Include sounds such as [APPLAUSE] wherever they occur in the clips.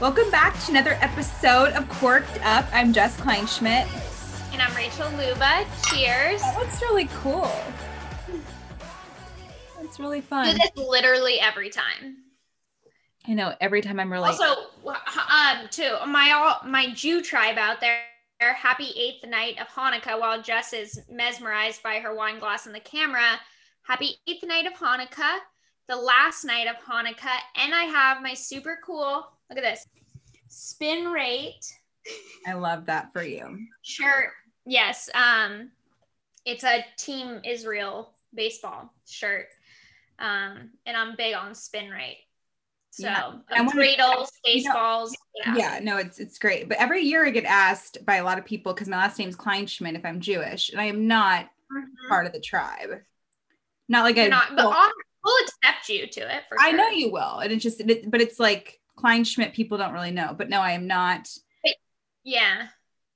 Welcome back to another episode of Quirked Up. I'm Jess Kleinschmidt. And I'm Rachel Luba. Cheers. That looks really cool. That's really fun. Do this literally every time. I know every time I'm really Also, um, too, my all my Jew tribe out there. Happy eighth night of Hanukkah while Jess is mesmerized by her wine glass and the camera. Happy eighth night of Hanukkah, the last night of Hanukkah, and I have my super cool. Look at this spin rate I love that for you. shirt. Yes, um, it's a Team Israel baseball shirt, um, and I'm big on spin rate. So Yeah. Wanna- dreidels, you know- baseballs. yeah. Yeah, no, it's it's great. But every year I get asked by a lot of people because my last name's Kleinschmidt if I'm Jewish, and I am not Mhm. part of the tribe. Not like You're I not, but well, we'll accept you to it for I know you will, and it's just it, but it's like Kleinschmidt people don't really know. But no, I am not. Yeah.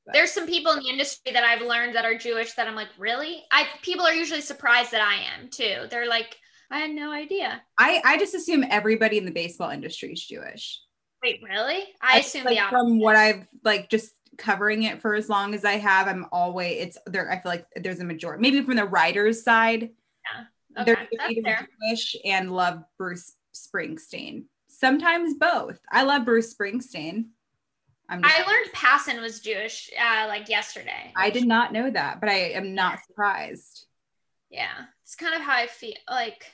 But- There's some people in the industry that I've learned that are Jewish that I'm like, really? I people are usually surprised that I am too. They're like, I had no idea. I I just assume everybody in the baseball industry is Jewish. Wait, really? I That's, assume like the opposite. from what I've like just covering it for as long as I have, I'm always it's there. I feel like there's a majority, maybe from the writers' side, Okay, they're either fair. Jewish and love Bruce Springsteen. Sometimes both. I love Bruce Springsteen. I learned Passan was Jewish uh, like yesterday. I did not know that, but I am not surprised. Yeah, it's kind of how I feel. Like,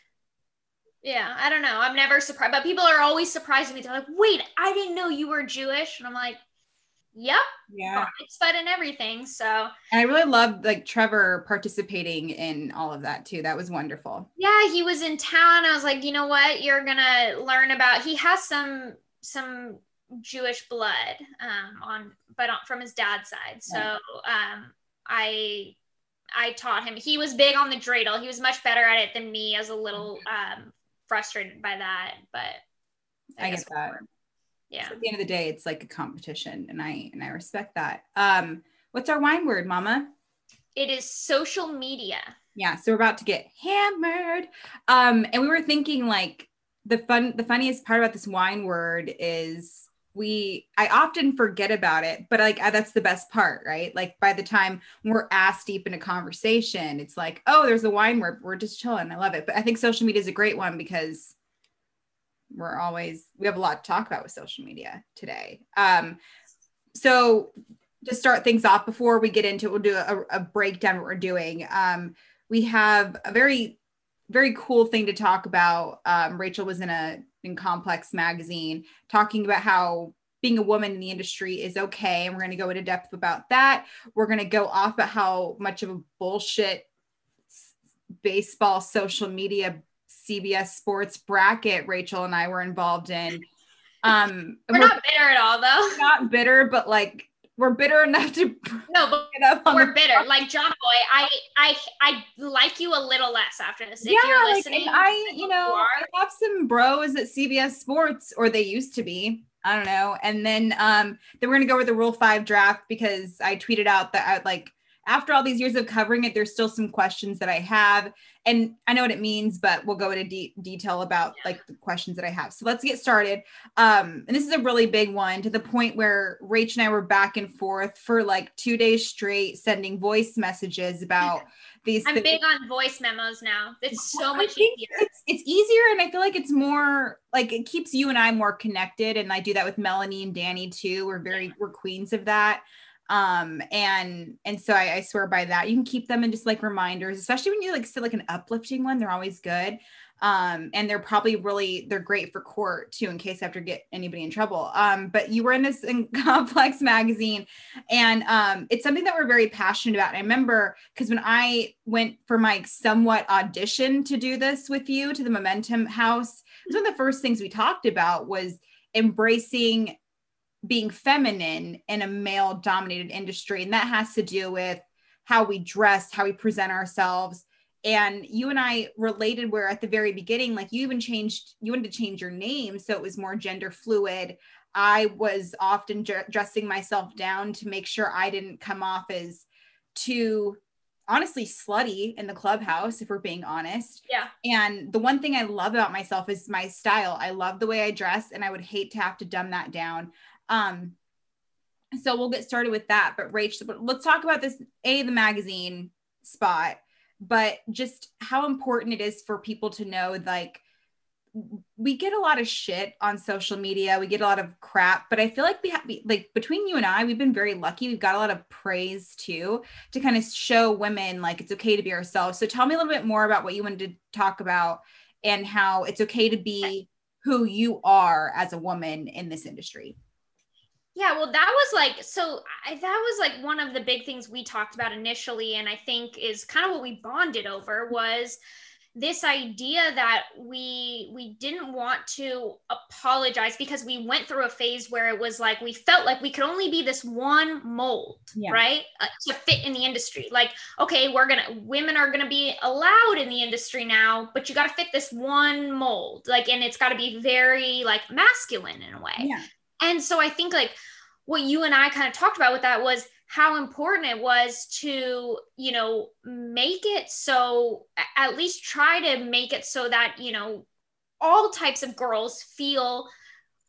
yeah, I don't know. I'm never surprised, but people are always surprised me. They're like, "Wait, I didn't know you were Jewish," and I'm like, "Yep, Yeah. it's fun and everything." So And I really loved like Trevor participating in all of that too. That was wonderful. yeah, he was in town. I was like, you know what? You're gonna learn about. He has some some Jewish blood um, on, but on, from his dad's side. So um, I I taught him. He was big on the dreidel. He was much better at it than me. I was a little um, frustrated by that, but I guess get that. Yeah. So at the end of the day, it's like a competition, and I and I respect that. Um, what's our wine word, Mama? It is social media. Yeah, so we're about to get hammered. Um, and we were thinking like the fun, the funniest part about this wine word is we I often forget about it, but like that's the best part, right? Like by the time we're ass deep in a conversation, it's like, oh, there's a wine word. We're just chilling. I love it. But I think social media is a great one because we're always we have a lot to talk about with social media today. Um, so to start things off before we get into it, we'll do a, a breakdown of what we're doing. Um, we have a very very cool thing to talk about. Um, Rachel was in a in Complex magazine talking about how being a woman in the industry is okay, and we're going to go into depth about that. We're going to go off about how much of a bullshit baseball social media CBS Sports bracket Rachel and I were involved in. Um, We're not bitter at all, though. not bitter, but like we're bitter enough to No, but [LAUGHS] it up on we're bitter. Like John Boy, I I I like you a little less after this. If yeah, you're like, listening, I, you know, are. I have some bros at CBS Sports, or they used to be. I don't know. And then, um, then we're gonna go with the Rule Five draft because I tweeted out that I like after all these years of covering it, there's still some questions that I have, and I know what it means, but we'll go into de- detail about Yeah. like the questions that I have. So let's get started. Um, and this is a really big one to the point where Rach and I were back and forth for like two days straight, sending voice messages about [LAUGHS] these. I'm things. big on voice memos now. It's so much easier. It's, it's easier, and I feel like it's more like it keeps you and I more connected. And I do that with Melanie and Danny too. We're very we're queens of that. Um, and and so I, I swear by that. You can keep them and just like reminders, especially when you like say like an uplifting one. They're always good. Um, and they're probably really they're great for court too, in case I have to get anybody in trouble. Um, but you were in this in [LAUGHS] complex magazine, and um, it's something that we're very passionate about. And I remember because when I went for my somewhat audition to do this with you to the Momentum House, one of the first things we talked about was embracing being feminine in a male dominated industry. And that has to do with how we dress, how we present ourselves. And you and I related where at the very beginning, like you even changed, you wanted to change your name. So it was more gender fluid. I was often dr- dressing myself down to make sure I didn't come off as too honestly slutty in the clubhouse, if we're being honest. Yeah. And the one thing I love about myself is my style. I love the way I dress, and I would hate to have to dumb that down. Um, so we'll get started with that. But Rachel, let's talk about this A, the magazine spot, but just how important it is for people to know like we get a lot of shit on social media. We get a lot of crap, but I feel like we have like between you and I, we've been very lucky. We've got a lot of praise too to kind of show women like it's okay to be ourselves. So tell me a little bit more about what you wanted to talk about and how it's okay to be who you are as a woman in this industry. Yeah, well, that was like so. I, that was like one of the big things we talked about initially, and I think is kind of what we bonded over was this idea that we we didn't want to apologize because we went through a phase where it was like we felt like we could only be this one mold yeah. right uh, to fit in the industry like okay we're gonna women are gonna be allowed in the industry now but you got to fit this one mold like and it's got to be very like masculine in a way yeah. And so i think like what you and i kind of talked about with that was how important it was to you know make it so at least try to make it so that you know all types of girls feel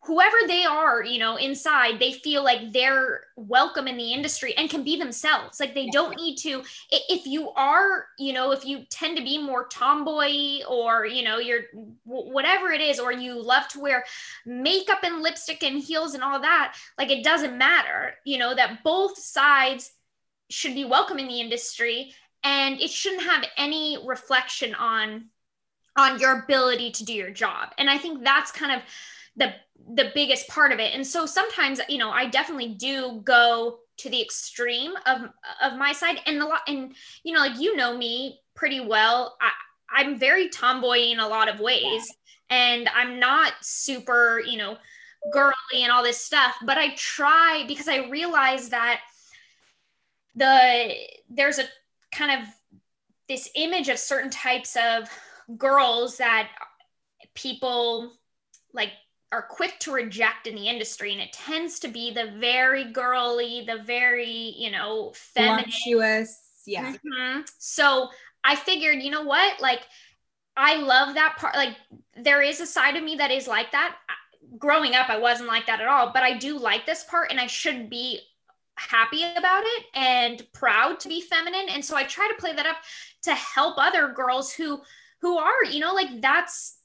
whoever they are, you know, inside, they feel like they're welcome in the industry and can be themselves. Like they don't need to, if you are, you know, if you tend to be more tomboy or, you know, you're whatever it is, or you love to wear makeup and lipstick and heels and all that, like it doesn't matter, you know, that both sides should be welcome in the industry and it shouldn't have any reflection on on your ability to do your job. And I think that's kind of the the biggest part of it. And so sometimes you know i definitely do go to the extreme of of my side. And a lot and you know like you know me pretty well. I i'm very tomboy in a lot of ways. And i'm not super you know girly and all this stuff. But i try because i realize that the there's a kind of this image of certain types of girls that people like are quick to reject in the industry and it tends to be the very girly the very you know feminine. Yeah. Mm-hmm. so i figured you know what? Like i love that part like there is a side of me that is like that. Growing up i wasn't like that at all but i do like this part and i should be happy about it and proud to be feminine and so i try to play that up to help other girls who who are you know like that's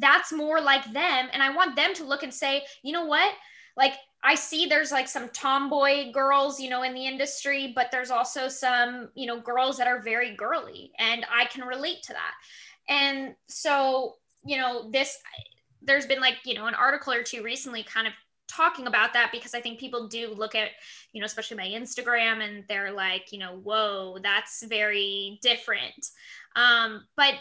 that's more like them and i want them to look and say you know what like i see there's like some tomboy girls you know in the industry but there's also some you know girls that are very girly and i can relate to that and so you know this there's been like you know an article or two recently kind of talking about that because I think people do look at, you know, especially my Instagram and they're like, you know, whoa, that's very different. Um, but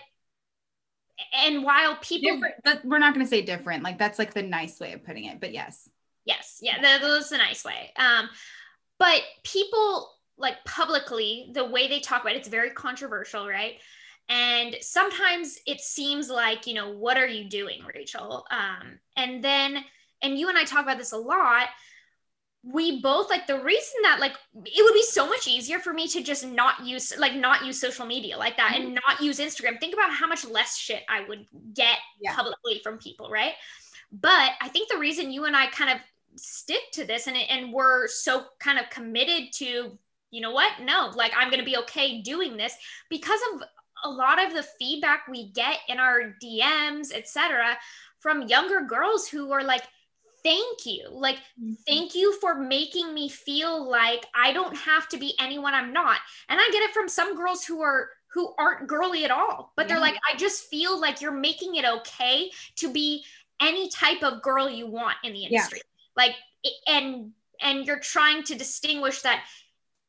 and while people different, but we're not going to say different. Like that's like the nice way of putting it but yes. Yes. Yeah that, that's the nice way. Um but people like publicly the way they talk about it, it's very controversial right? And sometimes it seems like you know what are you doing rachel? Um and then and you and i talk about this a lot we both like the reason that like it would be so much easier for me to just not use like not use social media like that mm-hmm. and not use Instagram. Think about how much less shit I would get yeah. publicly from people, right? But I think the reason you and I kind of stick to this and and we're so kind of committed to you know what? No, like I'm going to be okay doing this because of a lot of the feedback we get in our DMs, etc., from younger girls who are like thank you. Like, mm-hmm. thank you for making me feel like I don't have to be anyone I'm not. And I get it from some girls who are who aren't girly at all, but yeah. they're like, I just feel like you're making it okay to be any type of girl you want in the industry. Yeah. Like, and and you're trying to distinguish that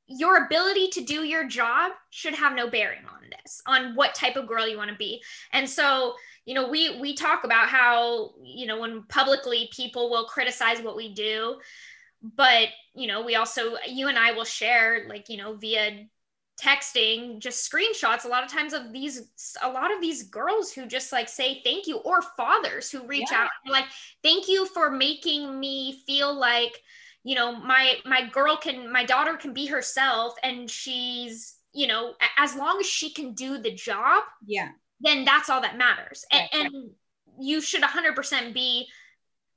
your ability to do your job should have no bearing on this on what type of girl you want to be and so you know we we talk about how you know when publicly people will criticize what we do but you know we also you and i will share like you know via texting just screenshots a lot of times of these a lot of these girls who just like say thank you or fathers who reach yeah. out like thank you for making me feel like you know my my girl can my daughter can be herself and she's you know, as long as she can do the job, Yeah. then that's all that matters. And, Right. and you should 100% be,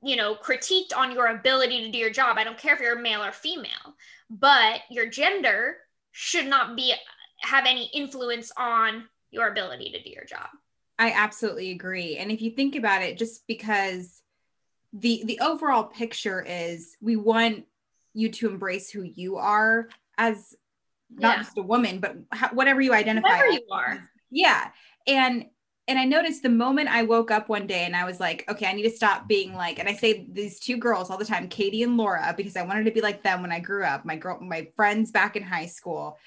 you know, critiqued on your ability to do your job. I don't care if you're male or female, but your gender should not be have any influence on your ability to do your job. I absolutely agree. And if you think about it, just because the the overall picture is we want you to embrace who you are as not Yeah. just a woman, but whatever you identify. Whoever as. you are. Yeah. And and I noticed the moment I woke up one day and I was like, okay, I need to stop being like, and I say these two girls all the time, Katie and Laura, because I wanted to be like them when I grew up. My girl, my friends back in high school.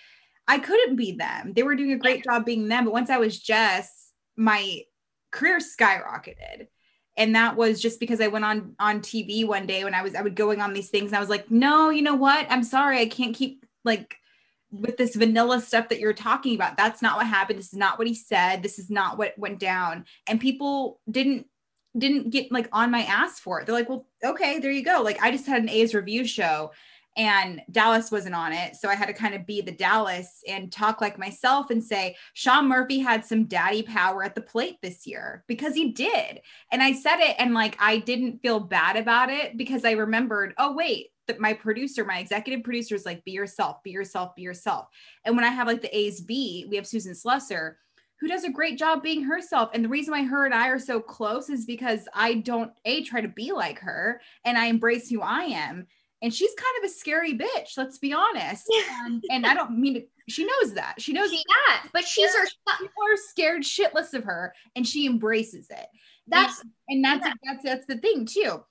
I couldn't be them. They were doing a great job being them. But once I was Jess, my career skyrocketed. And that was just because I went on on TV one day when I was I would going on these things and I was like, no, you know what? I'm sorry, I can't keep like with this vanilla stuff that you're talking about. That's not what happened. This is not what he said. This is not what went down. And people didn't didn't get like on my ass for it. They're like, well, okay, there you go. Like I just had an A's review show and Dallas wasn't on it. So I had to kind of be the Dallas and talk like myself and say, Sean Murphy had some daddy power at the plate this year because he did. And I said it and like I didn't feel bad about it because I remembered, oh, wait, that my producer, my executive producer is like, be yourself, be yourself, be yourself. And when I have like the A's B, we have Susan Slusser who does a great job being herself. And the reason why her and I are so close is because I don't a try to be like her and I embrace who I am. And she's kind of a scary bitch, let's be honest. And, [LAUGHS] um, and I don't mean to, she knows that. She knows that. but she's her. people are scared shitless of her and she embraces it. That's And that's Yeah. that's that's the thing too.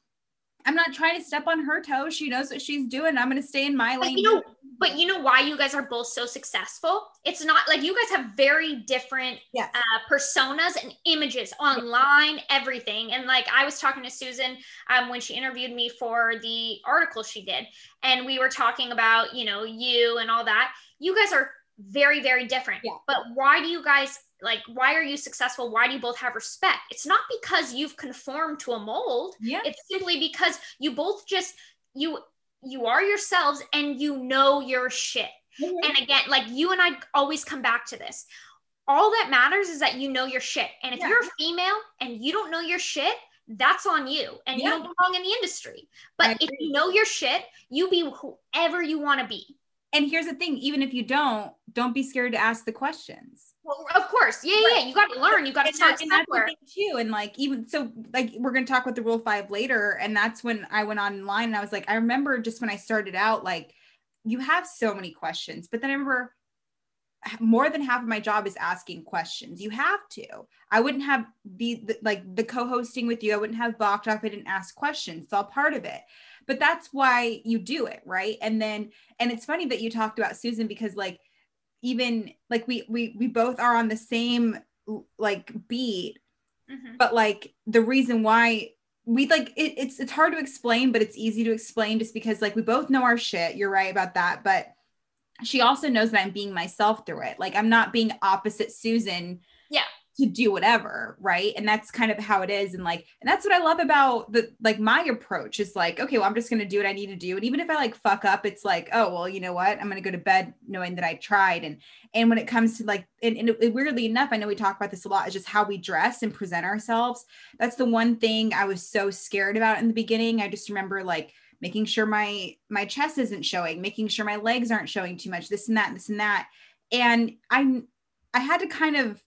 I'm not trying to step on her toes. She knows what she's doing. I'm going to stay in my But lane. you know, but you know why you guys are both so successful? It's not like you guys have very different Yes. uh, personas and images online, everything. And like I was talking to Susan um, when she interviewed me for the article she did, and we were talking about you know you and all that. You guys are very very different. Yeah. But why do you guys like? Why are you successful? Why do you both have respect? It's not because you've conformed to a mold yeah. it's simply because you both just you you are yourselves and you know your shit mm-hmm. and again like you and i always come back to this all that matters is that you know your shit and if Yeah. you're a female and you don't know your shit that's on you and you don't belong in the industry but if you know your shit you be whoever you want to be And here's the thing, even if you don't, don't be scared to ask the questions. well, of course yeah yeah you got to learn you got to start and somewhere too. And like even so, like we're gonna talk about the rule five later. And that's when I went online and I was like, I remember just when I started out, like you have so many questions, but then I remember more than half of my job is asking questions. You have to. I wouldn't have the, the like the co-hosting with you. I wouldn't have balked if I didn't ask questions. It's all part of it. But that's why you do it, right? And then and it's funny that you talked about Susan because like even like we we we both are on the same like beat Mhm. but like the reason why we like it, it's it's hard to explain but it's easy to explain just because like we both know our shit you're right about that but she also knows that i'm being myself through it like i'm not being opposite susan. To do whatever right? And that's kind of how it is. And like and that's what i love about the like my approach is like okay well i'm just gonna do what i need to do. And even if i like fuck up it's like oh well you know what? I'm gonna go to bed knowing that i tried. And and when it comes to like and, and it, weirdly enough i know we talk about this a lot is just how we dress and present ourselves. That's the one thing i was so scared about in the beginning. I just remember like making sure my my chest isn't showing making sure my legs aren't showing too much this and that this and that. And i i had to kind of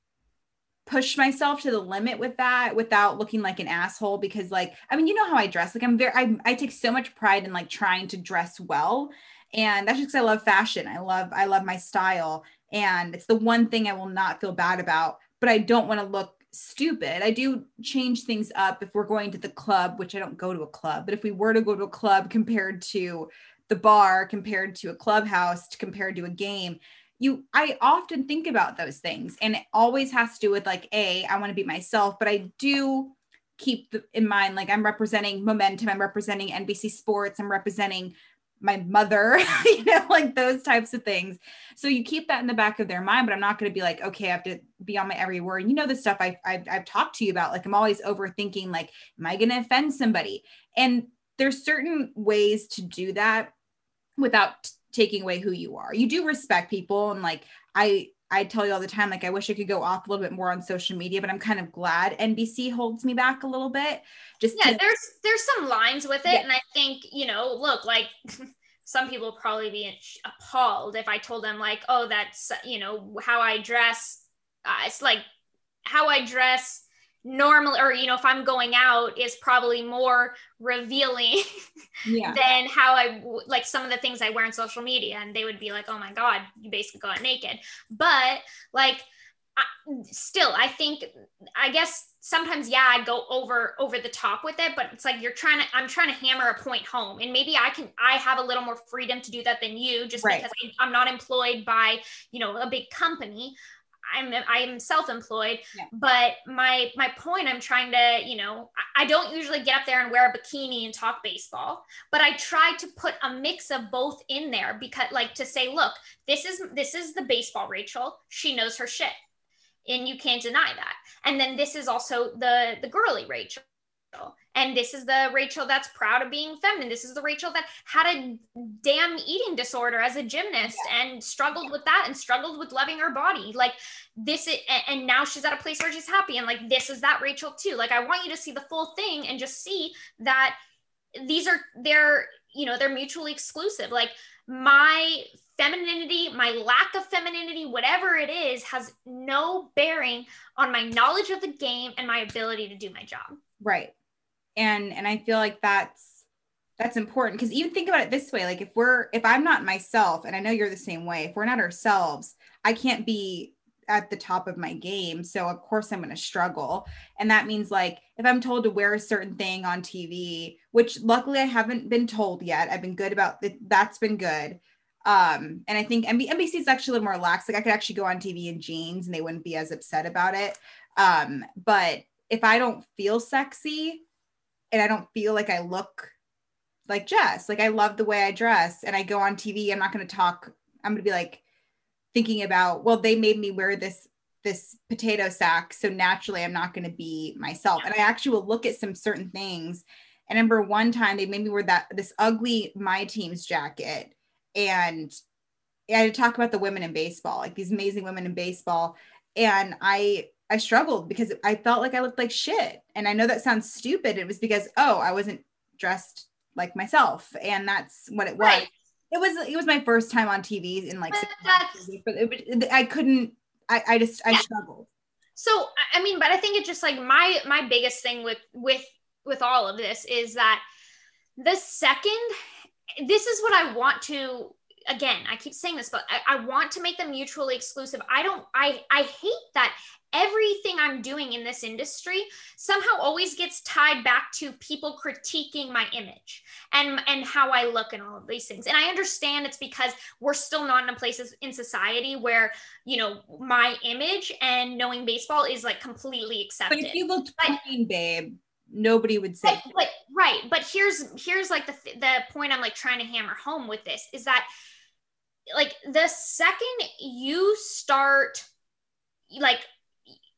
push myself to the limit with that without looking like an asshole because like i mean you know how i dress. Like i'm very i, I take so much pride in like trying to dress well. And that's just 'cause i love fashion. I love i love my style. And it's the one thing i will not feel bad about but i don't want to look stupid. I do change things up if we're going to the club which i don't go to a club. But if we were to go to a club compared to the bar compared to a clubhouse compared to a game you i often think about those things and it always has to do with like a i want to be myself but i do keep in mind like i'm representing momentum i'm representing nbc sports i'm representing my mother [LAUGHS] you know like those types of things. So you keep that in the back of their mind but i'm not going to be like okay i have to be on my every word. You know the stuff I, I've, I've talked to you about like i'm always overthinking like am i going to offend somebody? And there's certain ways to do that without taking away who you are. You do respect people and like I I tell you all the time, like I wish I could go off a little bit more on social media, but I'm kind of glad NBC holds me back a little bit. Just yeah, to- there's there's some lines with it, Yeah. and I think you know, look, like [LAUGHS] some people probably be appalled if I told them like, oh, that's you know how I dress. Uh, it's like how I dress normally, or you know, if I'm going out, is probably more revealing [LAUGHS] yeah. than how i like some of the things I wear on social media, and they would be like, "Oh my god, you basically go out naked." But like, I, still, I think, I guess sometimes, yeah, I go over over the top with it, but it's like you're trying to, I'm trying to hammer a point home, and maybe I can, I have a little more freedom to do that than you, just Right. because I, I'm not employed by, you know, a big company. I'm I'm self-employed, Yeah. but my my point I'm trying to, you know, I, I don't usually get up there and wear a bikini and talk baseball, but I try to put a mix of both in there because like to say, look, this is this is the baseball Rachel. She knows her shit. And you can't deny that. And then this is also the the girly Rachel. And this is the Rachel that's proud of being feminine. This is the Rachel that had a damn eating disorder as a gymnast and struggled with that and struggled with loving her body. Like this is, and- and now she's at a place where she's happy. And like this is that Rachel too. Like I want you to see the full thing and just see that these are they're you know they're mutually exclusive. Like my femininity, my lack of femininity, whatever it is, has no bearing on my knowledge of the game and my ability to do my job. right and and i feel like that's that's important. Because even think about it this way like if we're if i'm not myself and i know you're the same way if we're not ourselves i can't be at the top of my game. So of course i'm going to struggle. And that means like if i'm told to wear a certain thing on tv which luckily i haven't been told yet i've been good about it that's been good. Um and i think NB- nbc is actually a little more lax. Like i could actually go on tv in jeans and they wouldn't be as upset about it. Um but if i don't feel sexy and I don't feel like I look like Jess. Like I love the way I dress and I go on TV. I'm not going to talk. I'm going to be like thinking about, well, they made me wear this this potato sack, so naturally I'm not going to be myself. And I actually will look at some certain things. And I remember one time they made me wear that this ugly my team's jacket and I had to talk about the women in baseball, like these amazing women in baseball. And I I struggled because I felt like I looked like shit. And I know that sounds stupid. It was because, oh, I wasn't dressed like myself. And that's what it was. Right. It was it was my first time on TV in like But six that's- months, but it, I couldn't I, I just I struggled. so I- i mean but i think it's just like my my biggest thing with with with all of this is that the second this is what i want to again i keep saying this but I, I want to make them mutually exclusive. I don't i i hate that everything i'm doing in this industry somehow always gets tied back to people critiquing my image and and how i look and all of these things. And i understand it's because we're still not in a place in society where you know my image and knowing baseball is like completely accepted But if you looked plain, babe, nobody would say but, but right. But here's here's like the the point i'm like trying to hammer home with this is that like the second you start like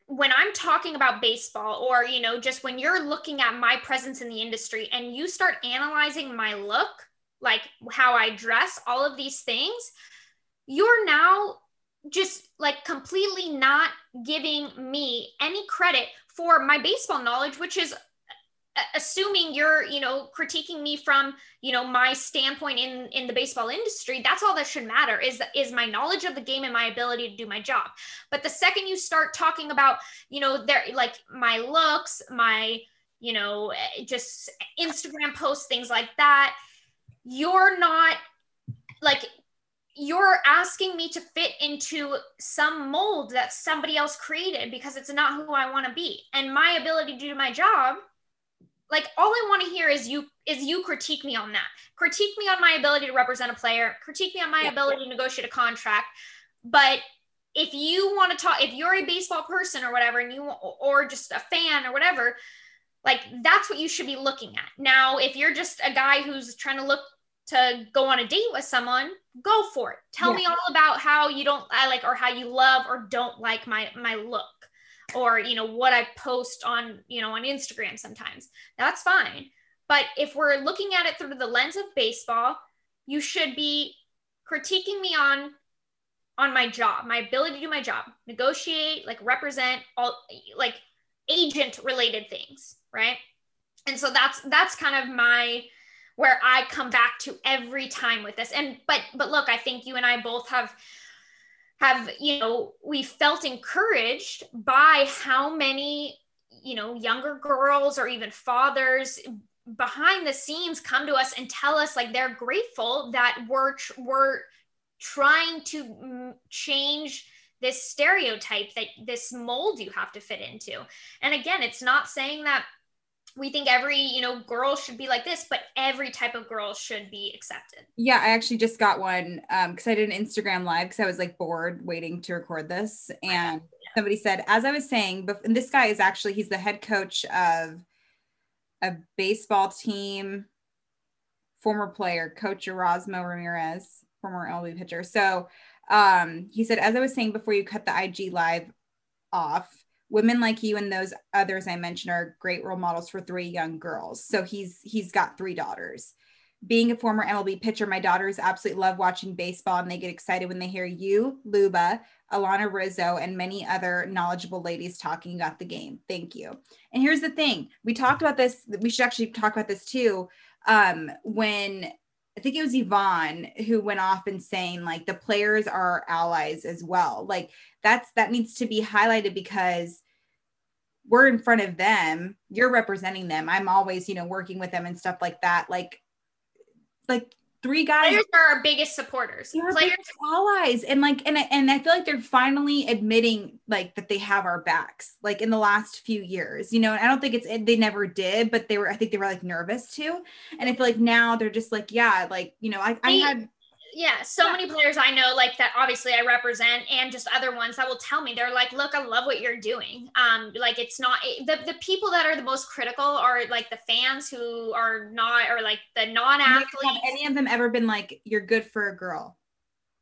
when i'm talking about baseball or you know just when you're looking at my presence in the industry and you start analyzing my look like how i dress all of these things you're now just like completely not giving me any credit for my baseball knowledge which is assuming you're you know critiquing me from you know my standpoint in in the baseball industry that's all that should matter is is my knowledge of the game and my ability to do my job but the second you start talking about you know there like my looks my you know eh, just instagram posts things like that you're not like you're asking me to fit into some mold that somebody else created because it's not who I want to be. And my ability to do my job, like all I want to hear is you is you critique me on that. Critique me on my ability to represent a player, critique me on my Yeah. ability to negotiate a contract. But if you want to talk if you're a baseball person or whatever and you or just a fan or whatever, like that's what you should be looking at. Now, if you're just a guy who's trying to look to go on a date with someone, go for it. Tell Yeah. me all about how you don't I like or how you love or don't like my my look or you know what I post on, you know, on Instagram sometimes. That's fine. But if we're looking at it through the lens of baseball, you should be critiquing me on on my job, my ability to do my job, negotiate, like represent all like agent related things, right? And so that's that's kind of my where I come back to every time with this. And but but look, I think you and I both have have you know we felt encouraged by how many you know younger girls or even fathers behind the scenes come to us and tell us like they're grateful that we're we're trying to change this stereotype that this mold you have to fit into. And again it's not saying that we think every you know girl should be like this but every type of girl should be accepted. Yeah i actually just got one um because i did an instagram live because i was like bored waiting to record this. And somebody said as i was saying but and this guy is actually he's the head coach of a baseball team former player coach erasmo ramirez former lb pitcher. So um he said as i was saying before you cut the ig live off women like you and those others I mentioned are great role models for three young girls. So he's he's got three daughters. Being a former MLB pitcher, my daughters absolutely love watching baseball and they get excited when they hear you, Luba, Alanna Rizzo, and many other knowledgeable ladies talking about the game. Thank you. And here's the thing we talked about this, we should actually talk about this too. Um, when I think it was Yvonne who went off and saying like the players are allies as well. Like that's that needs to be highlighted because we're in front of them, you're representing them. I'm always, you know, working with them and stuff like that. Like like three guys players are our biggest supporters. Players allies. And like and and i feel like they're finally admitting like that they have our backs like in the last few years you know and i don't think it's they never did but they were i think they were like nervous too. And i feel like now they're just like yeah like you know i, I had yeah so yeah. many players i know like that obviously i represent and just other ones that will tell me they're like look i love what you're doing. Um like it's not the, the people that are the most critical are like the fans who are not or like the non-athletes have any of them ever been like you're good for a girl?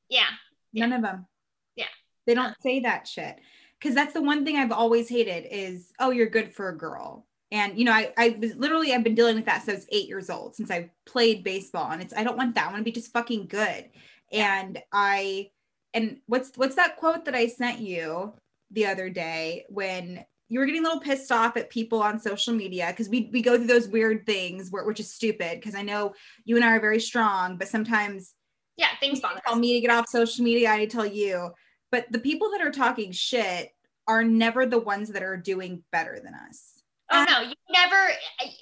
Yeah. None yeah. of them. Yeah. They don't say that shit. Because that's the one thing i've always hated is oh you're good for a girl and you know I, I was literally i've been dealing with that since i was eight years old since i played baseball and it's i don't want that i want to be just fucking good. And i and what's what's that quote that i sent you the other day when you were getting a little pissed off at people on social media? Because we, we go through those weird things where, which is stupid because i know you and i are very strong but sometimes yeah things bother tell me to get off social media i tell you. But the people that are talking shit are never the ones that are doing better than us Oh no, you never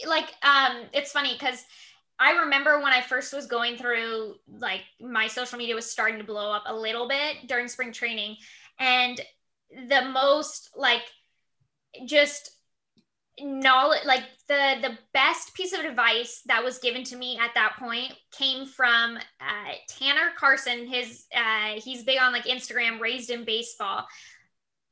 like um it's funny because I remember when I first was going through like my social media was starting to blow up a little bit during spring training and the most like just knowledge like the the best piece of advice that was given to me at that point came from uh, tanner carson his uh, he's big on like instagram raised in baseball.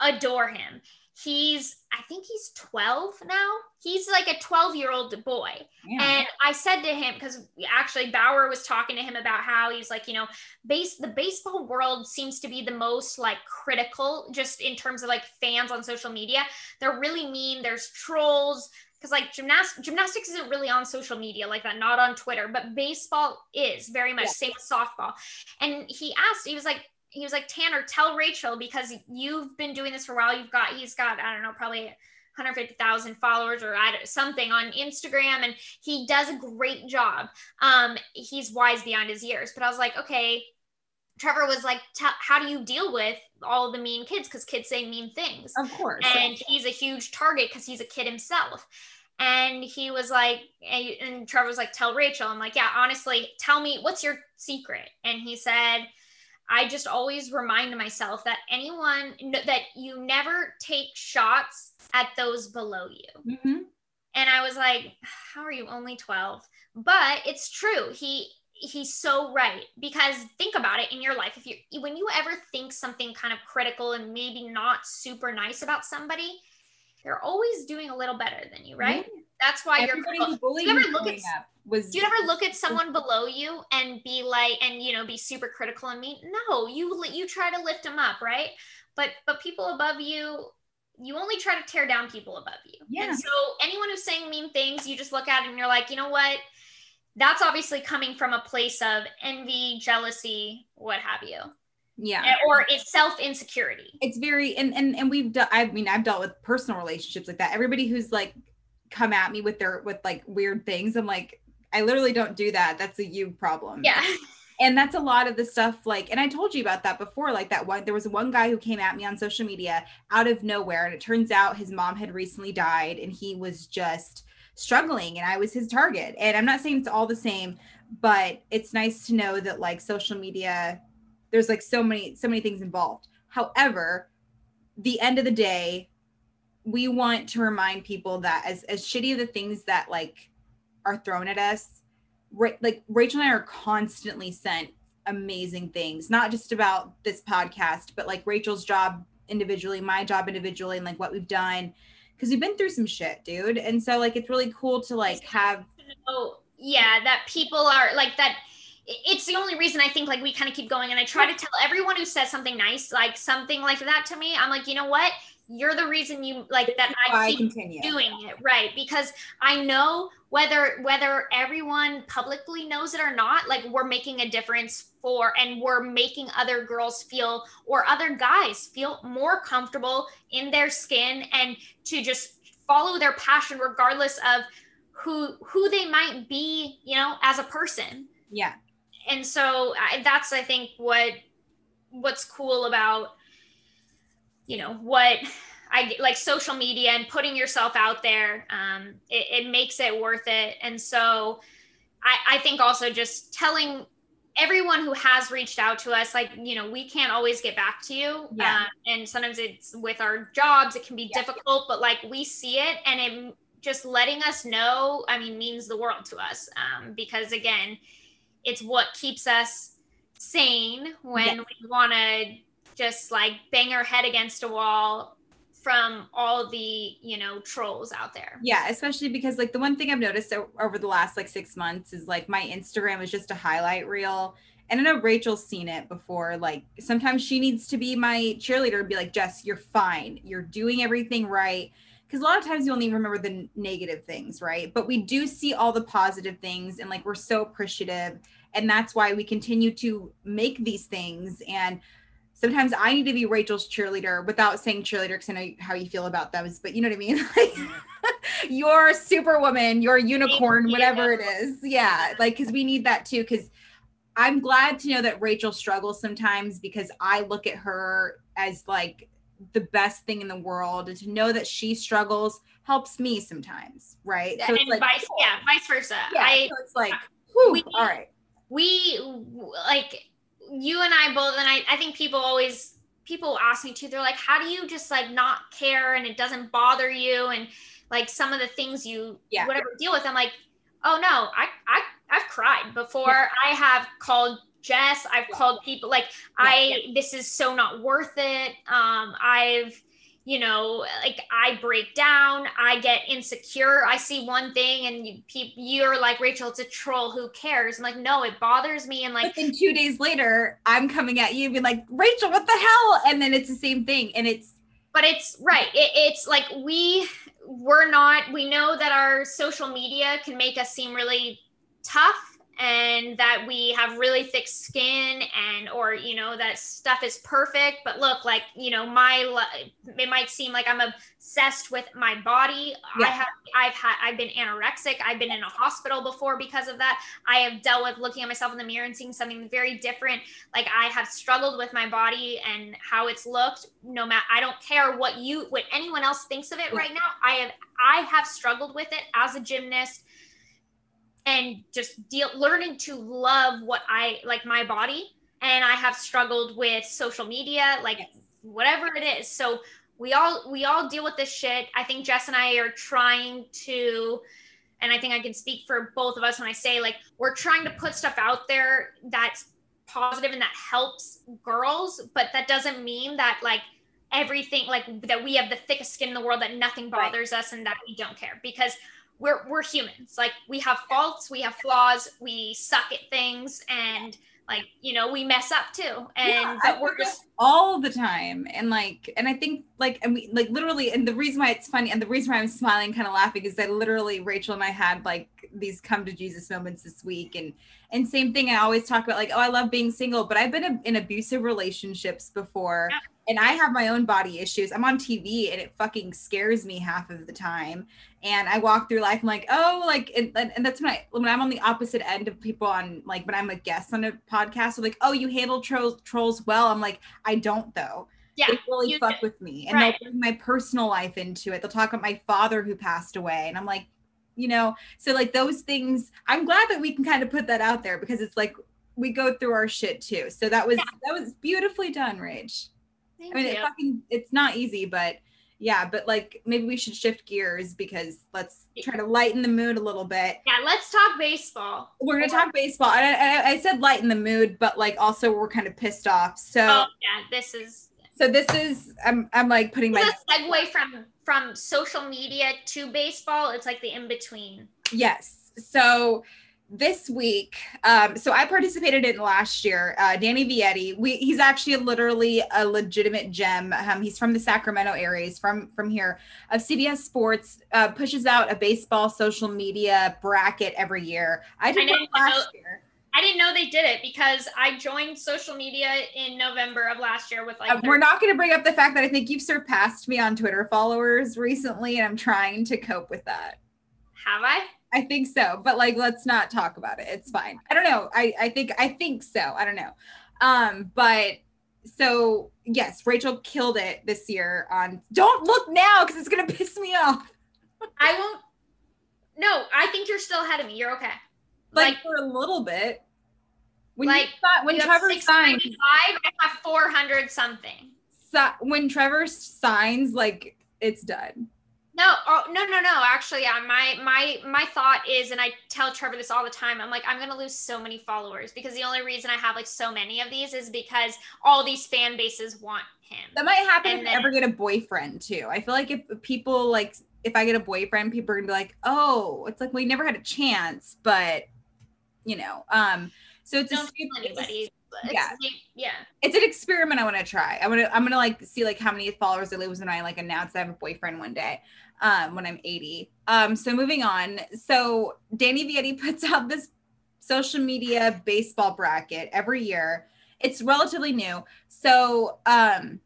Adore him he's i think he's 12 now. He's like a 12 year old boy. Yeah. and i said to him because actually bauer was talking to him about how he's like you know base the baseball world seems to be the most like critical just in terms of like fans on social media. They're really mean. There's trolls. Because like gymnast- gymnastics isn't really on social media like that not on twitter but baseball is very much yeah. same with softball. And he asked he was like he was like, Tanner, tell Rachel because you've been doing this for a while. You've got, he's got, I don't know, probably 150,000 followers or something on Instagram, and he does a great job. Um, he's wise beyond his years. But I was like, okay. Trevor was like, how do you deal with all the mean kids? Because kids say mean things. Of course. And he's a huge target because he's a kid himself. And he was like, and Trevor was like, tell Rachel. I'm like, yeah, honestly, tell me what's your secret. And he said, I just always remind myself that anyone that you never take shots at those below you. Mm-hmm. And I was like, how are you only 12? But it's true. He he's so right because think about it in your life if you when you ever think something kind of critical and maybe not super nice about somebody they're always doing a little better than you right mm-hmm. That's why Everybody you're you ever look at was do you ever look at someone below you and be like and you know be super critical and mean no you you try to lift them up right but but people above you you only try to tear down people above you yeah. and so anyone who's saying mean things you just look at it and you're like you know what that's obviously coming from a place of envy jealousy what have you Yeah. eh, or it's self insecurity. it's very and and and we've done i mean i've dealt with personal relationships like that everybody who's like come at me with their with like weird things i'm like i literally don't do that. That's a you problem. Yeah. and that's a lot of the stuff like and i told you about that before like that one there was one guy who came at me on social media out of nowhere and it turns out his mom had recently died and he was just struggling and i was his target. And i'm not saying it's all the same but it's nice to know that like social media there's like so many so many things involved. However the end of the day we want to remind people that as as shitty of the things that like are thrown at us like Rachel and I are constantly sent amazing things, not just about this podcast, but like Rachel's job individually, my job individually, and like what we've done. Cause we've been through some shit, dude. And so like it's really cool to like have Oh, yeah, that people are like that. It's the only reason I think like we kind of keep going. And I try to tell everyone who says something nice, like something like that to me, I'm like, you know what? You're the reason you like that I I keep continue. doing it right because i know whether whether everyone publicly knows it or not like we're making a difference for and we're making other girls feel or other guys feel more comfortable in their skin and to just follow their passion regardless of who who they might be you know as a person Yeah. and so I, that's i think what what's cool about you know what i like social media and putting yourself out there um it, it makes it worth it and so i i think also just telling everyone who has reached out to us like you know we can't always get back to you Yeah. um, and sometimes it's with our jobs it can be Yeah. difficult but like we see it and it just letting us know i mean means the world to us um, because again it's what keeps us sane when we want to just like bang her head against a wall from all the you know trolls out there Yeah, especially because like the one thing I've noticed over the last like six months is like my Instagram is just a highlight reel. And I know Rachel's seen it before. Like sometimes she needs to be my cheerleader and be like, Jess, you're fine. You're doing everything right. Because a lot of times you only remember the negative things, right? But we do see all the positive things and like we're so appreciative. And that's why we continue to make these things. And sometimes I need to be Rachel's cheerleader without saying cheerleader because I know how you feel about those, but you know what I mean? [LAUGHS] Like [LAUGHS] you're superwoman, you're unicorn, whatever it is. Yeah. Like, cause we need that too. Cause I'm glad to know that Rachel struggles sometimes because I look at her as like the best thing in the world. And to know that she struggles helps me sometimes. Right. So and it's like, vice yeah vice versa yeah. i so it's like, uh, whew, we- all right. we like you and I both and I, I think people always people ask me too they're like how do you just like not care and it doesn't bother you? And like some of the things you Yeah. whatever deal with I'm like oh no I I I've cried before. Yeah. I have called Jess. I've called people like I this is so not worth it. Um I've you know like I break down I get insecure I see one thing and you, you're like Rachel it's a troll who cares I'm like no it bothers me and like but then two days later, I'm coming at you and being like, Rachel, what the hell? And then it's the same thing. And it's but it's right it, it's like we we're not we know that our social media can make us seem really tough and that we have really thick skin and or you know that stuff is perfect. But look like you know my it might seem like i'm obsessed with my body. I have i've had i've been anorexic. I've been in a hospital before because of that. I have dealt with looking at myself in the mirror and seeing something very different. Like i have struggled with my body and how it's looked. No matter i don't care what you what anyone else thinks of it Yeah. right now. I have i have struggled with it as a gymnast and just deal learning to love what i like my body and i have struggled with social media like Yes. whatever it is so we all we all deal with this shit i think jess and i are trying to and i think i can speak for both of us when i say like we're trying to put stuff out there that's positive and that helps girls but that doesn't mean that like everything like that we have the thickest skin in the world that nothing Right. bothers us and that we don't care because we're we're humans like we have faults we have flaws we suck at things and like you know we mess up too and Yeah, but we're just all the time and like and i think like and we like literally and the reason why it's funny and the reason why i'm smiling kind of laughing is that literally rachel and i had like these come to Jesus moments this week, and and same thing. I always talk about like, oh, I love being single, but I've been in abusive relationships before, Yeah. And I have my own body issues. I'm on TV, and it fucking scares me half of the time. And I walk through life, I'm like, oh, like, and, and that's when I when I'm on the opposite end of people on like when I'm a guest on a podcast, they're like, oh, you handle trolls trolls well. I'm like, I don't though Yeah. they really fuck do. with me and Right. they'll bring my personal life into it they'll talk about my father who passed away and i'm like you know so like those things i'm glad that we can kind of put that out there because it's like we go through our shit too so that was that was beautifully done rage Thank i mean you. it fucking it's not easy but yeah but like maybe we should shift gears because let's try to lighten the mood a little bit yeah, let's talk baseball. we're gonna talk baseball I, I, I said lighten the mood but like also we're kind of pissed off so Oh yeah, this is so this is i'm i'm like putting my a segue from from social media to baseball. It's like the in between. Yes. So this week, um, so I participated in last year. Uh, Danny Vietti, we he's actually literally a legitimate gem. Um, he's from the Sacramento area. He's from from here. Of CBS Sports uh, pushes out a baseball social media bracket every year. I did I last year. I didn't know they did it because I joined social media in November of last year with like Uh, we're not going to bring up the fact that I think you've surpassed me on Twitter followers recently, and I'm trying to cope with that. have I? I think so, but like let's not talk about it. It's fine. I don't know. I I think I think so. I don't know. Um but so yes, Rachel killed it this year on Don't look now cuz it's going [LAUGHS] to piss me off. I won't. No, I think you're still ahead of me. You're okay. Like, Like, for a little bit. When like, you thought, when you Trevor signs 695, I have 400 something. si- when Trevor signs like it's done. No, oh, no, no, no. Actually, yeah. My my my thought is, and I tell Trevor this all the time. I'm like, I'm gonna lose so many followers because the only reason I have like so many of these is because all these fan bases want him. That might happen And if then- I ever get a boyfriend too. I feel like if people like if I get a boyfriend, people are gonna be like, "Oh, it's like we never had a chance," but you know, um, so it's a Don't a- anybody. It's- yeah. yeah. it's an experiment I want to try. I'm gonna I'm gonna like see like how many followers I lose when I like announce I have a boyfriend one day, um, when I'm 80. Um, so moving on. So Danny Vietti [LAUGHS] puts out this social media baseball bracket every year. It's relatively new. So um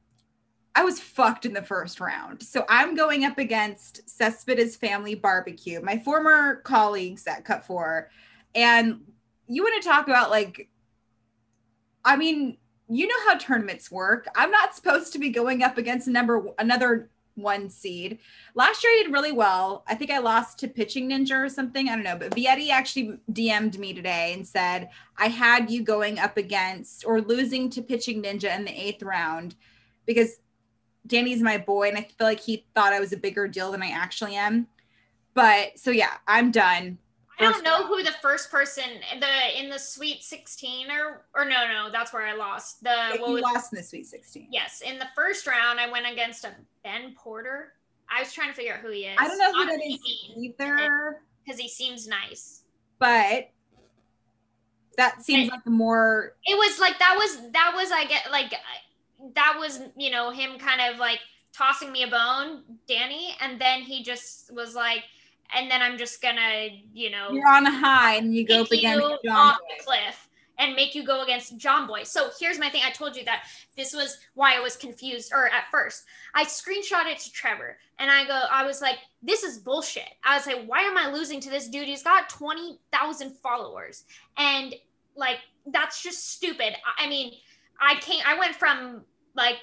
I was fucked in the first round. So I'm going up against Cespedes Family Barbecue, my former colleagues at Cut Four. And you want to talk about like, I mean, you know how tournaments work. I'm not supposed to be going up against number another one seed. Last year I did really well. I think I lost to Pitching Ninja or something. I don't know. But Vietti actually DM'd me today and said, I had you going up against or losing to Pitching Ninja in the eighth round because Danny's my boy, and I feel like he thought I was a bigger deal than I actually am. But so yeah, I'm done. I don't know who the first person the in the Sweet 16 or or no no that's where I lost the what you was, lost in the Sweet 16. yes in the first round I went against a Ben Porter. I was trying to figure out who he is. I don't know who that is either, because he seems nice. but that seems like a more It was like that was that was I get like that was you know him kind of like tossing me a bone, Danny, and then he just was like, and then I'm just gonna you know you're on a high and you go up against John. off Boy. the cliff and make you go against Jomboy. So here's my thing. I told you that this was why I was confused, or at first I screenshot it to Trevor and I go, I was like, this is bullshit. I was like, why am I losing to this dude? He's got 20,000 followers. And like, that's just stupid. I- I mean, I can't, I went from like,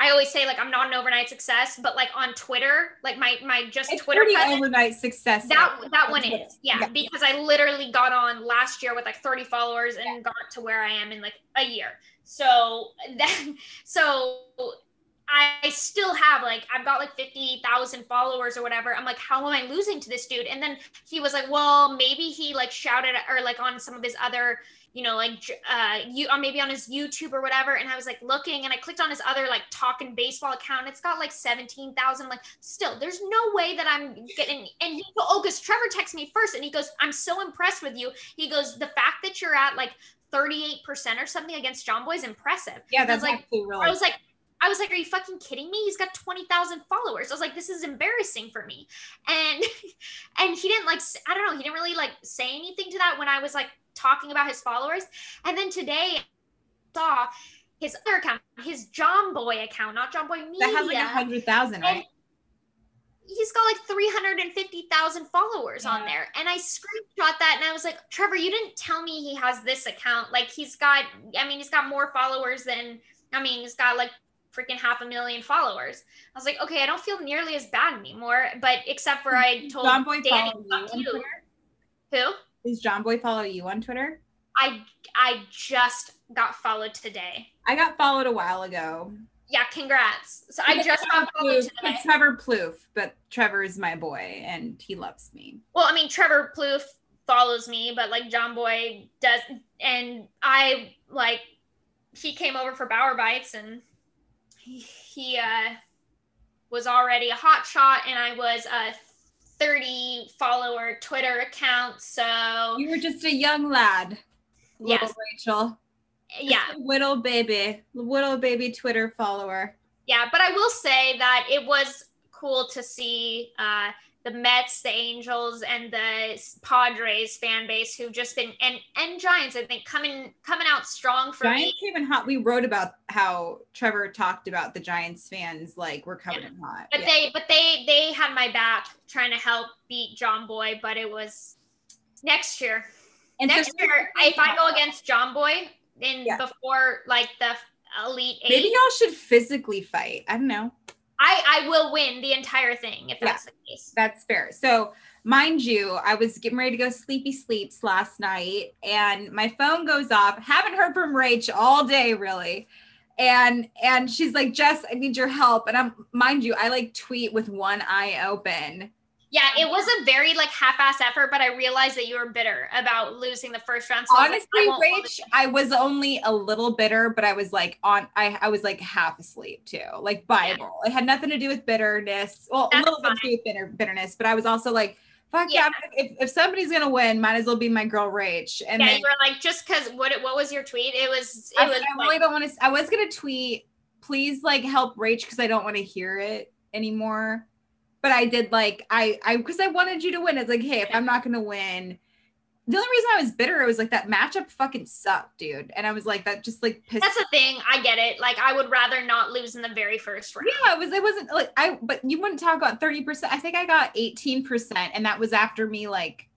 I always say like I'm not an overnight success, but like on Twitter, like my my just It's Twitter overnight success. that that one Twitter. is yeah, Yeah. because i literally got on last year with like 30 followers and got to where i am in like a year so then [LAUGHS] so i still have like i've got like 50,000 followers or whatever i'm like how am i losing to this dude and then he was like well maybe he like shouted or like on some of his other you know like uh you or maybe on his youtube or whatever and i was like looking and i clicked on his other like talking baseball account it's got like 17,000 I'm like still there's no way that i'm getting and he go oh because trevor texts me first and he goes i'm so impressed with you he goes the fact that you're at like 38% or something against Jomboy is impressive Yeah, that's like- really. i was like I was like, "Are you fucking kidding me? He's got twenty thousand followers." I was like, "This is embarrassing for me," and [LAUGHS] and he didn't like. I don't know. He didn't really like say anything to that when I was like talking about his followers. And then today, I saw his other account, his Jomboy account, not Jomboy Media. That has like a hundred thousand, right? He's got like 350,000 followers on there. And I screenshot that and I was like, Trevor, you didn't tell me he has this account. Like he's got, I mean, he's got more followers than, I mean, he's got like freaking half a million followers. I was like, okay, I don't feel nearly as bad anymore. But except for I told Jomboy Danny, you. Who? Does Jomboy follow you on Twitter? I I just got followed today. I got followed a while ago. Yeah, congrats. So I just got followed today. it's Trevor Plouffe, but Trevor is my boy and he loves me. Well, I mean, Trevor Plouffe follows me, but like Jomboy does, and I like he came over for Bauer Bytes, and he, he uh, was already a hot shot, and I was a 30 follower Twitter account. So You were just a young lad, little Yes. Rachel. yeah, Just a little baby, little baby Twitter follower. yeah. But I will say that it was cool to see uh, the Mets, the Angels, and the Padres fan base who've just been and and Giants. I think coming coming out strong for me. Giants came in hot. We wrote about how Trevor talked about the Giants fans like we're coming in hot. But Yeah. they but they they had my back trying to help beat Jomboy, but it was next year. and so next year, if I go against Jomboy in Yeah. before like the elite eight, maybe y'all should physically fight. I don't know. I I will win the entire thing if that's the case. That's fair. So, mind you, I was getting ready to go sleepy sleeps last night and my phone goes off. Haven't heard from Rach all day, really. And and she's like, Jess, I need your help. And I'm mind you, I like tweet with one eye open. Yeah, it was a very like half-ass effort, but I realized that you were bitter about losing the first round. So I was like, Honestly, I Rach. I was only a little bitter, but I was like on I, I was like half asleep too. Like Bible. It had nothing to do with bitterness. Well, That's a little bit to do with bitter, bitterness, but I was also like, fuck Yeah. yeah, if, if somebody's gonna win, might as well be my girl Rach. And yeah, then you were like just because what what was your tweet? It was it I, was I like, really don't want to. I was gonna tweet, please like help Rach because I don't want to hear it anymore. But I did like I I because I wanted you to win. It's like, hey, if I'm not gonna win, the only reason I was bitter, it was like that matchup fucking sucked, dude. And I was like, that just like pissed. that's the thing. I get it. Like I would rather not lose in the very first round. yeah, it was. It wasn't like I. But you wouldn't talk about thirty percent. I think I got eighteen percent, and that was after me like,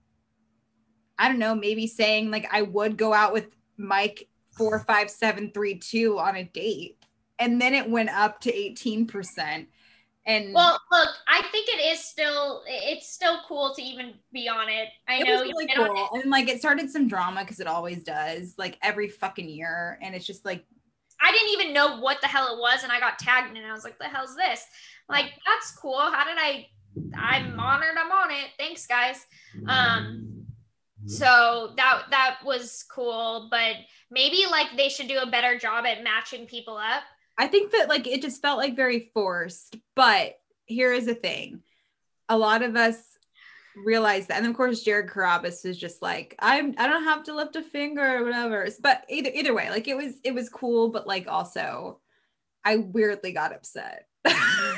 I don't know, maybe saying like I would go out with Mike four five seven three two on a date, and then it went up to eighteen percent. And Well, look, I think it is still it's still cool to even be on it. I it know was really cool, and like it started some drama because it always does, like every fucking year, and it's just like I didn't even know what the hell it was, and I got tagged. And I was like, "The hell's this?" Like, that's cool. How did I? I'm honored. I'm on it. Thanks, guys. Um, so that that was cool, but maybe like they should do a better job at matching people up. I think that like it just felt like very forced. But here is the thing. A lot of us realize that. And of course Jared Carrabis was just like, I'm I don't have to lift a finger or whatever. But either either way, like it was it was cool, but like also I weirdly got upset. [LAUGHS]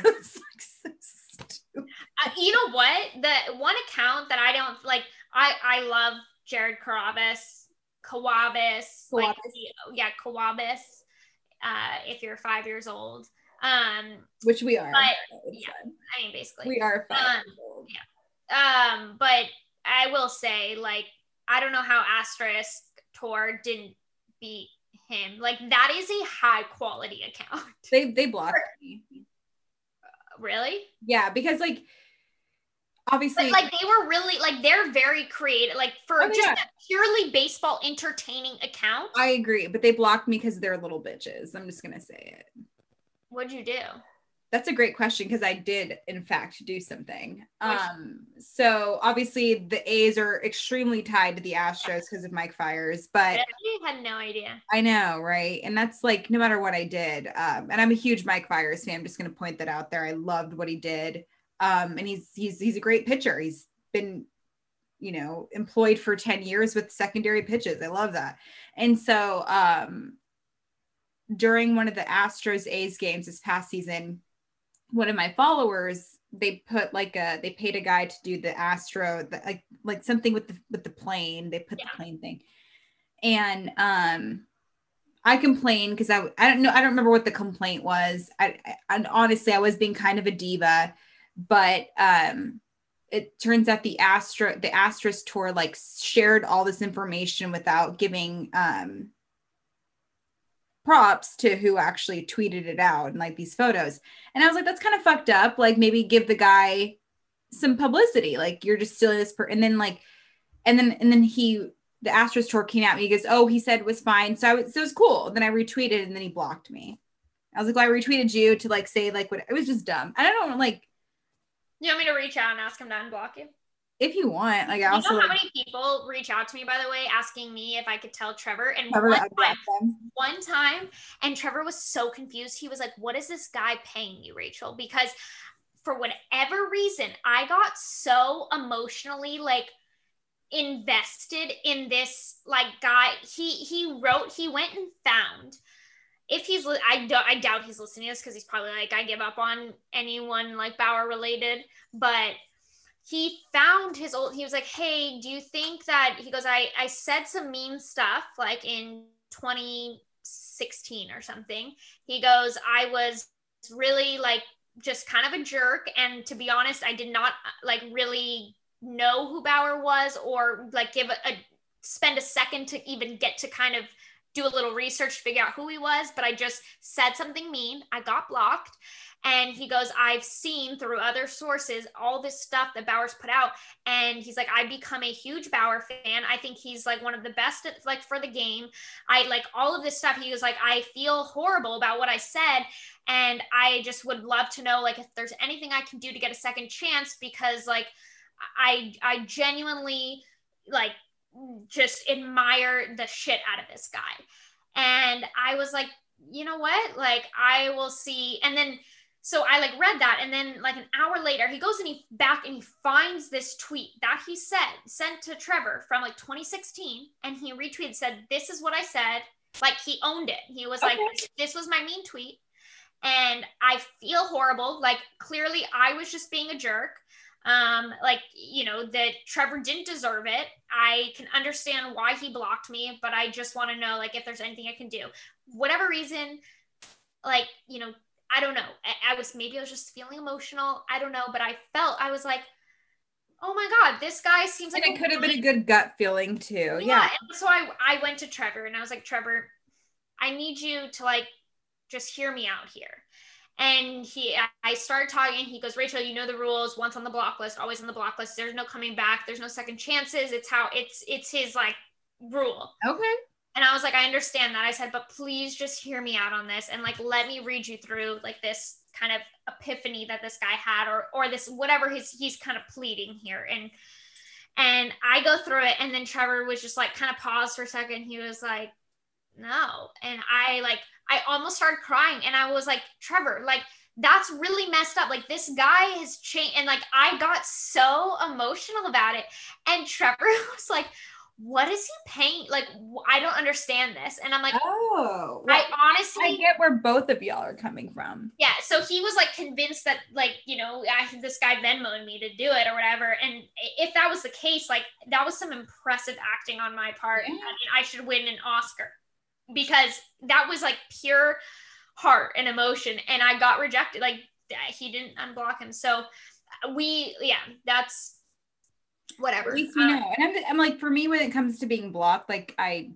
It's like so. Uh, you know what? The one account that I don't like, I I love Jared Carrabis, Kawabis, like yeah, Kawabis. Uh, if you're five years old, um, Which we are. But, yeah. fine. I mean basically, We are five Um, years old. Um, but I will say, like, I don't know how Asterisk Tour didn't beat him. Like, that is a high quality account. They they blocked [LAUGHS] me. really? Yeah, because like obviously But like they were really like they're very creative. Like for Oh, just yeah. a purely baseball entertaining account. I agree, but they blocked me because they're little bitches. I'm just gonna say it. What'd you do? That's a great question because I did, in fact, do something. Which- Um, so obviously the A's are extremely tied to the Astros because of Mike Fiers, but I had no idea. I know, right? And that's like no matter what I did. Um, and I'm a huge Mike Fiers fan. I'm just gonna point that out there. I loved what he did. Um, and he's he's he's a great pitcher. He's been, you know, employed for 10 years with secondary pitches. I love that. And so um during one of the Astros A's games this past season, one of my followers they put like a they paid a guy to do the Astro the, like like something with the with the plane. They put Yeah. the plane thing, and um, I complained because I I don't know I don't remember what the complaint was. I, I and honestly I was being kind of a diva, but um, it turns out the Astro the Astros tour like shared all this information without giving um props to who actually tweeted it out and like these photos. And I was like, that's kind of fucked up. Like maybe give the guy some publicity. Like you're just stealing this per and then like and then and then he the Astros tour came at me. He goes, Oh, he said was fine. So I was so it was cool. Then I retweeted and then he blocked me. I was like, well, I retweeted you to like say like what it was just dumb. I don't like You want me to reach out and ask him to unblock you? if you want, like I You also know how like, many people reach out to me, by the way, asking me if I could tell Trevor? And cover one time, them. one time, and Trevor was so confused. He was like, What is this guy paying you, Rachel? Because for whatever reason, I got so emotionally like invested in this like guy. He he wrote, he went and found. If he's, li- I, do, I doubt he's listening to this because he's probably like, I give up on anyone like Bauer related. But he found his old he was like hey do you think that he goes i i said some mean stuff like in 2016 or something he goes i was really like just kind of a jerk and to be honest i did not like really know who bauer was or like give a, a spend a second to even get to kind of do a little research to figure out who he was but i just said something mean i got blocked and he goes, I've seen through other sources all this stuff that Bauer's put out. And he's like, I've become a huge Bauer fan. I think he's like one of the best at, like for the game. I like all of this stuff. He was like, I feel horrible about what I said. And I just would love to know like if there's anything I can do to get a second chance because like I I genuinely like just admire the shit out of this guy. And I was like, you know what? Like I will see. And then so I like read that, and then like an hour later, he goes and he back and he finds this tweet that he said sent to Trevor from like 2016, and he retweeted said, "This is what I said." Like he owned it. He was like, Okay. "This was my mean tweet," and I feel horrible. Like clearly, I was just being a jerk. Um, like you know that Trevor didn't deserve it. I can understand why he blocked me, but I just want to know like if there's anything I can do. Whatever reason, like you know I don't know. I, I was maybe I was just feeling emotional. I don't know, but I felt I was like, oh my god, this guy seems like And it could have been a good gut feeling too. yeah. Yeah. And so I I went to Trevor and I was like, Trevor, I need you to like just hear me out here. And he, I started talking. He goes, Rachel, you know the rules. Once on the block list, always on the block list. There's no coming back. There's no second chances. It's how it's it's his like rule. Okay. And I was like, I understand that. I said, but please just hear me out on this and like let me read you through like this kind of epiphany that this guy had or or this whatever his he's kind of pleading here. And and I go through it and then Trevor was just like kind of paused for a second. He was like, no. And I like I almost started crying and I was like, Trevor, like that's really messed up. Like this guy has changed and like I got so emotional about it. And Trevor [LAUGHS] was like, what is he paying? Like, I don't understand this. And I'm like, Oh. I honestly, I get where both of y'all are coming from. yeah. So he was like convinced that, like, you know, I, this guy Venmoed me to do it or whatever. And if that was the case, like, that was some impressive acting on my part. Yeah. I mean, I should win an Oscar because that was like pure heart and emotion. And I got rejected. Like, he didn't unblock him. So we, yeah, that's whatever. At least you Um. And I'm, I'm like, for me, when it comes to being blocked, like I,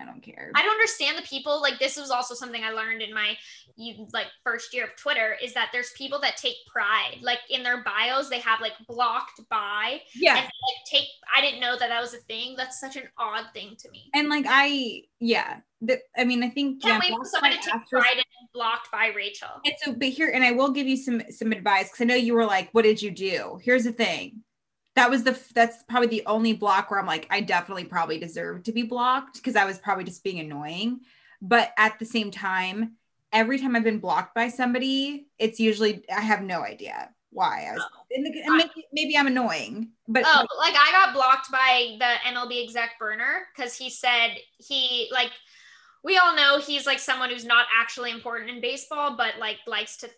I don't care. I don't understand the people. Like this was also something I learned in my you like first year of Twitter is that there's people that take pride. Like in their bios, they have like blocked by yeah. and like take. I didn't know that that was a thing. That's such an odd thing to me. And like I, yeah. The, I mean, I think Can't yeah, wait for someone to take pride in blocked by Rachel. And so, but here, and I will give you some some advice because I know you were like, "What did you do?" Here's the thing. That was the that's probably the only block where I'm like, I definitely probably deserve to be blocked because I was probably just being annoying. But at the same time, every time I've been blocked by somebody, it's usually I have no idea why I was. Oh, and, the, and maybe, maybe I'm annoying, but Oh, like I got blocked by the MLB exec burner because he said he like we all know he's like someone who's not actually important in baseball, but like likes to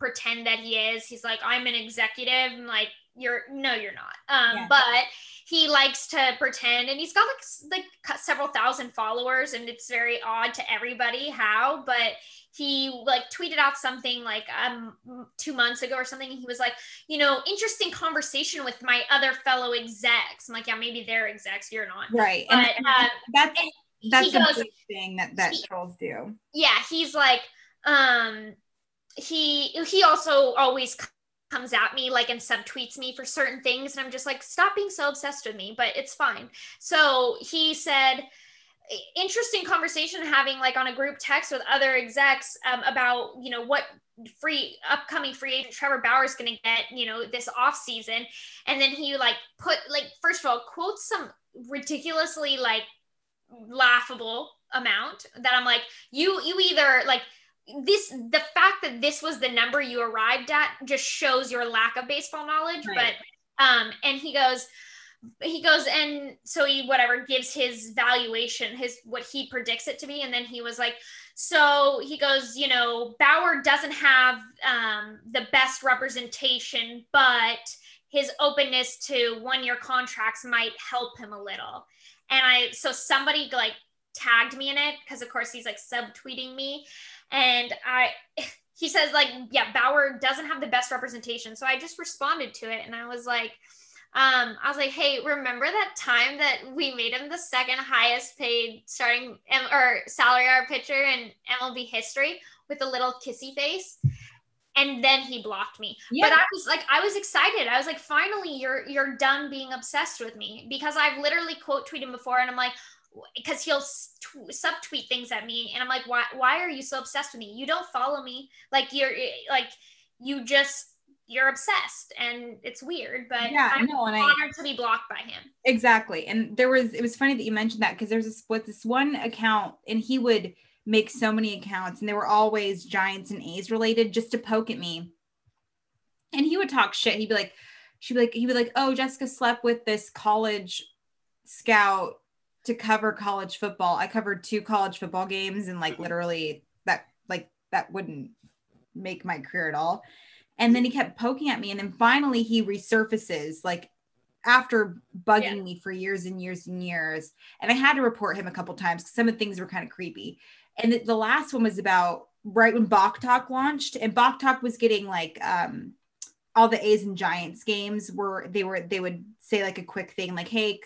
pretend that he is. He's like, I'm an executive. And like, you're no, you're not. Um, Yeah. but he likes to pretend and he's got like like several thousand followers and it's very odd to everybody how but he like tweeted out something like um two months ago or something he was like you know interesting conversation with my other fellow execs i'm like yeah maybe they're execs you're not Right. but And um, that's and that's he the goes- big thing that that he- trolls do. yeah he's like um he he also always comes at me like and subtweets me for certain things and i'm just like stop being so obsessed with me but it's fine. So he said interesting conversation having like on a group text with other execs um, about you know what free upcoming free agent Trevor Bauer is going to get you know this off season. And then he like put like first of all quotes some ridiculously like laughable amount that I'm like you you either like this the fact that this was the number you arrived at just shows your lack of baseball knowledge Right. but um and he goes he goes and so he whatever gives his valuation his what he predicts it to be and then he was like so he goes you know bauer doesn't have um, the best representation but his openness to one year contracts might help him a little and i so somebody like tagged me in it because of course he's like subtweeting me and i he says like yeah bauer doesn't have the best representation so i just responded to it and i was like um, I was like, hey, remember that time that we made him the second highest paid starting M- or salary hour pitcher in MLB history with a little kissy face? And then he blocked me. Yeah. But I was like, I was excited. I was like, finally, you're you're done being obsessed with me because I've literally quote tweeted him before, and I'm like, because he'll tw- subtweet things at me, and I'm like, why why are you so obsessed with me? You don't follow me. Like you're eh, like you just you're obsessed, and it's weird. But Yeah, I'm no, and I honored to be blocked by him. Exactly. And there was it was funny that you mentioned that because there's this with this one account and he would make so many accounts and they were always Giants and A's related just to poke at me. And he would talk shit. He'd be like, she'd be like, he'd be like, oh, Jessica slept with this college scout to cover college football. I covered two college football games and like literally that like that wouldn't make my career at all. And then he kept poking at me. And then finally he resurfaces like after bugging Yeah. me for years and years and years. And I had to report him a couple times because some of the things were kind of creepy. And the, the last one was about right when Balk Talk launched, and Balk Talk was getting like um all the A's and Giants games were they were they would say like a quick thing like, hey,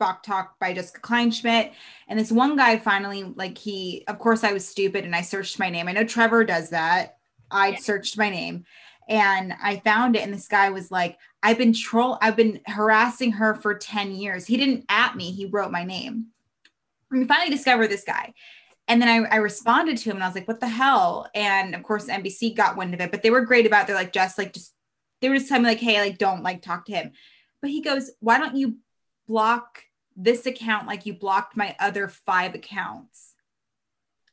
Balk Talk by Jessica Kleinschmidt. And this one guy finally, like he, of course, I was stupid and I searched my name. I know Trevor does that. I Yeah. searched my name and I found it. And this guy was like, I've been troll, I've been harassing her for 10 years. He didn't at me, he wrote my name. And we finally discovered this guy. And then I, I responded to him and I was like, what the hell? And of course, NBC got wind of it, but they were great about it. They're like, just like, just, they were just telling me like, hey, like, don't like talk to him. But he goes, why don't you block this account like you blocked my other five accounts?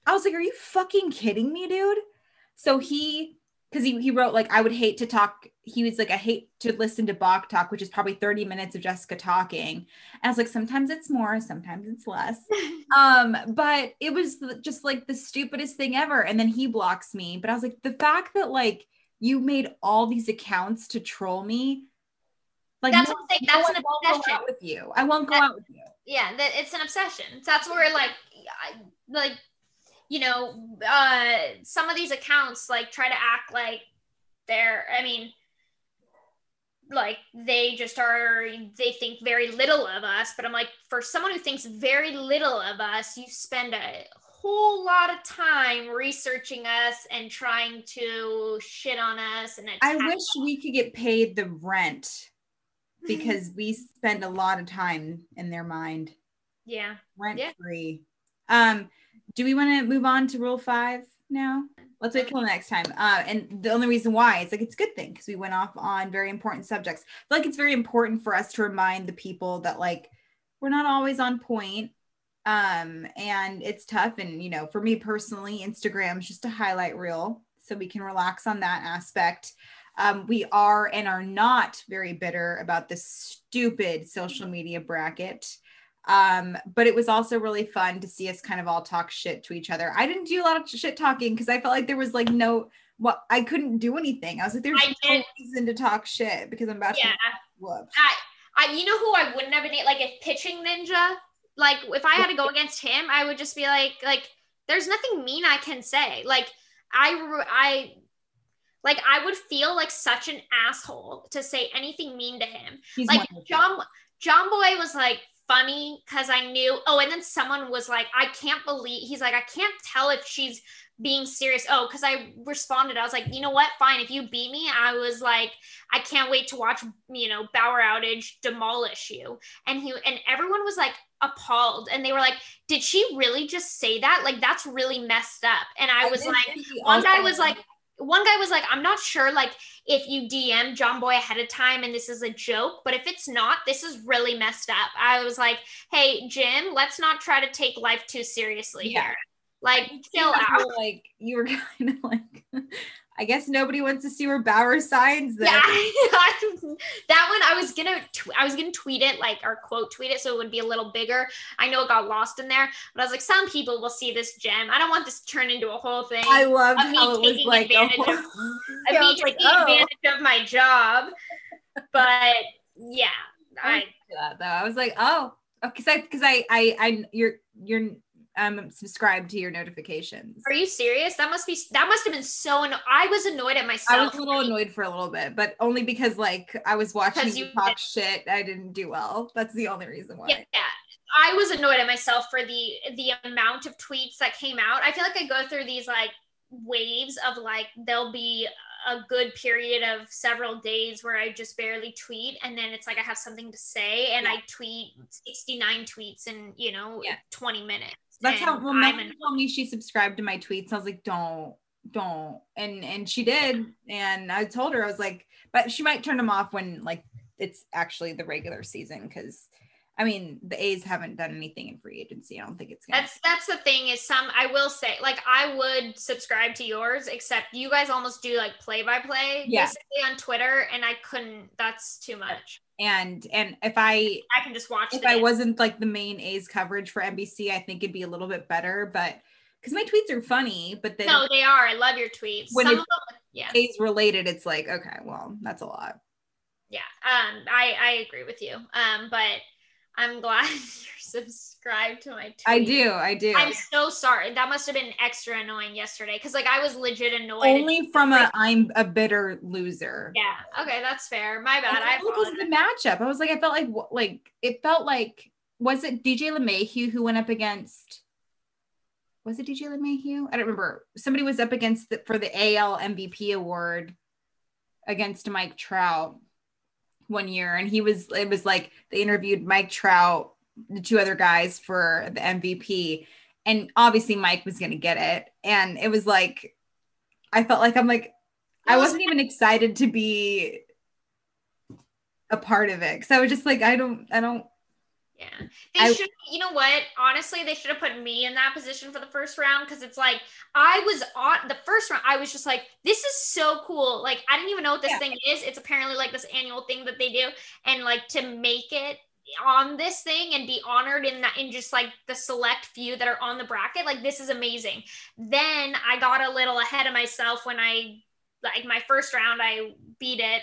I was like, are you fucking kidding me, dude? So he, because he, he wrote like, I would hate to talk. He was like, I hate to listen to Balk talk, which is probably 30 minutes of Jessica talking. And I was like, sometimes it's more, sometimes it's less. [LAUGHS] um, but it was just like the stupidest thing ever. And then he blocks me. But I was like, the fact that like you made all these accounts to troll me, like That's no- what I'm saying. That's one an obsession. with you. I won't go That- out with you. yeah that it's an obsession that's where like I, like you know uh some of these accounts like try to act like they're i mean like they just are they think very little of us but i'm like for someone who thinks very little of us you spend a whole lot of time researching us and trying to shit on us and I wish we could get paid the rent because we spend a lot of time in their mind yeah rent Yeah. free. Um, do we want to move on to rule five now? Let's wait till next time. Uh, and the only reason why is like it's a good thing because we went off on very important subjects. I feel like it's very important for us to remind the people that like we're not always on point. Um, and it's tough. And you know, for me personally, Instagram is just a highlight reel, so we can relax on that aspect. Um, we are and are not very bitter about this stupid social media bracket Um, but it was also really fun to see us kind of all talk shit to each other. I didn't do a lot of shit talking because I felt like there was like no what I couldn't do anything. I was like, there's I no did- reason to talk shit because I'm about to Yeah. get whooped. I, I, you know who I wouldn't have been like if pitching ninja, like if I had to go [LAUGHS] against him, I would just be like, like, there's nothing mean I can say. Like, I, I, like, I would feel like such an asshole to say anything mean to him. He's like. John, Jomboy was like funny because I knew. Oh, and then someone was like, I can't believe. He's like, I can't tell if she's being serious. Oh, because I responded, I was like, you know what? Fine. If you beat me, I was like, I can't wait to watch, you know, Bauer outage demolish you. And he and everyone was like appalled, and they were like, did she really just say that? Like that's really messed up. And I was like, one guy was like one guy was like i'm not sure like if you dm Jomboy ahead of time and this is a joke but if it's not this is really messed up. I was like hey jim let's not try to take life too seriously Yeah. here. Like chill out. Like you were [LAUGHS] kind of like, I guess nobody wants to see where Bauer signs. [LAUGHS] Then. yeah that one i was gonna tw- i was gonna tweet it like or quote tweet it so it would be a little bigger i know it got lost in there but i was like some people will see this gem i don't want this to turn into a whole thing I me how it was taking like. advantage oh, [LAUGHS] of- yeah, I me was like, taking oh. advantage of my job but yeah i that though. I was like, oh, oh because I because I I I you're you're um subscribed to your notifications. Are you serious? That must be that must have been so anno- I was annoyed at myself. I was a little annoyed for a little bit, but only because like I was watching you you talk shit. I didn't do well. That's the only reason why. Yeah, yeah. I was annoyed at myself for the the amount of tweets that came out. I feel like I go through these like waves of like there'll be a good period of several days where I just barely tweet and then it's like I have something to say and I tweet 69 tweets in, you know, Yeah. 20 minutes. That's how well Megan annoyed. told me she subscribed to my tweets. I was like, don't, don't. And and she did. And I told her, I was like, but she might turn them off when like it's actually the regular season because I mean the A's haven't done anything in free agency. I don't think it's gonna That's that's the thing is some I will say like I would subscribe to yours except you guys almost do like play by play Yeah. basically on Twitter and I couldn't that's too much. and and if I I can just watch if I wasn't like the main A's coverage for NBC, I think it'd be a little bit better. But because my tweets are funny, but then No, they are. I love your tweets. When Some it's- of them, yeah. A's related, it's like okay, well that's a lot. Yeah. Um I I agree with you. Um but I'm glad [LAUGHS] you're subscribed to my tweet. I do, I do. I'm so sorry. That must have been extra annoying yesterday cuz like I was legit annoyed. Only from a I'm a bitter loser. yeah. Okay, that's fair. My bad. I because of apologize. the matchup. I was like, I felt like like it felt like was it DJ LeMahieu who went up against was it DJ LeMahieu? I don't remember. Somebody was up against the, for the AL MVP award against Mike Trout one year, and he was it was like they interviewed Mike Trout, the two other guys for the MVP, and obviously Mike was gonna get it, and it was like I felt like I'm like I wasn't even excited to be a part of it because I was just like, I don't, I don't. Yeah. They I- should, you know what? Honestly, they should have put me in that position for the first round because it's like I was on the first round. I was just like, this is so cool. Like, I didn't even know what this Yeah. thing is. It's apparently like this annual thing that they do. And like to make it on this thing and be honored in that in just like the select few that are on the bracket like this is amazing then i got a little ahead of myself when i like my first round i beat it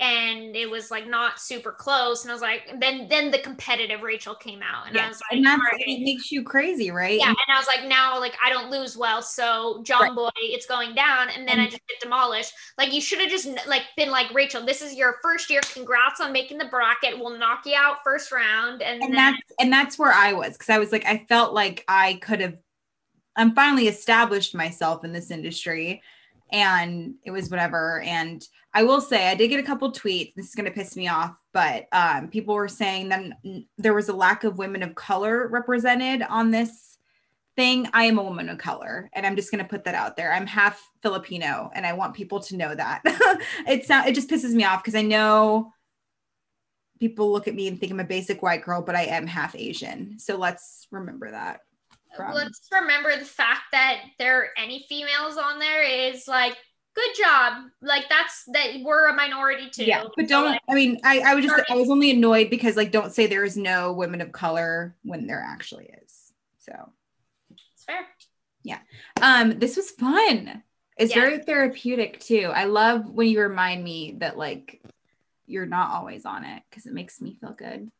and it was like not super close and i was like then then the competitive rachel came out and i was like and that's right. it makes you crazy, right? yeah and i was like now like i don't lose well so john Right. boy it's going down and then i just get demolished like you should have just like been like rachel this is your first year congrats on making the bracket we'll knock you out first round and, and then that's and that's where I was because I was like, I felt like I could have. I'm finally established myself in this industry, and it was whatever. And I will say, I did get a couple tweets. This is going to piss me off, but um, people were saying that there was a lack of women of color represented on this thing. I am a woman of color, and I'm just going to put that out there. I'm half Filipino, and I want people to know that. [LAUGHS] it's not. It just pisses me off because I know people look at me and think I'm a basic white girl, but I am half Asian. So let's remember that. From- let's remember the fact that there are any females on there is like good job. Like that's that we're a minority too. Yeah, but don't. like, I mean, I, I was just. I was only annoyed because like, don't say there is no women of color when there actually is. So, it's fair. Yeah. Um, this was fun. It's Yeah. very therapeutic too. I love when you remind me that like you're not always on it because it makes me feel good.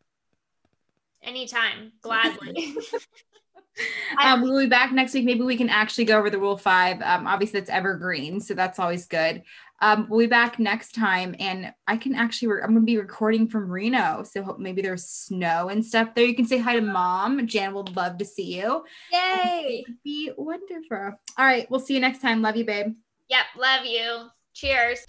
Anytime, gladly. [LAUGHS] [LAUGHS] Um, we'll be back next week. Maybe we can actually go over the rule five. Um, obviously, that's evergreen, so that's always good. Um, we'll be back next time, and I can actually. Re- I'm going to be recording from Reno, so hope maybe there's snow and stuff there. You can say hi to mom. Jan would love to see you. Yay! Be wonderful. All right, we'll see you next time. Love you, babe. Yep, love you. Cheers.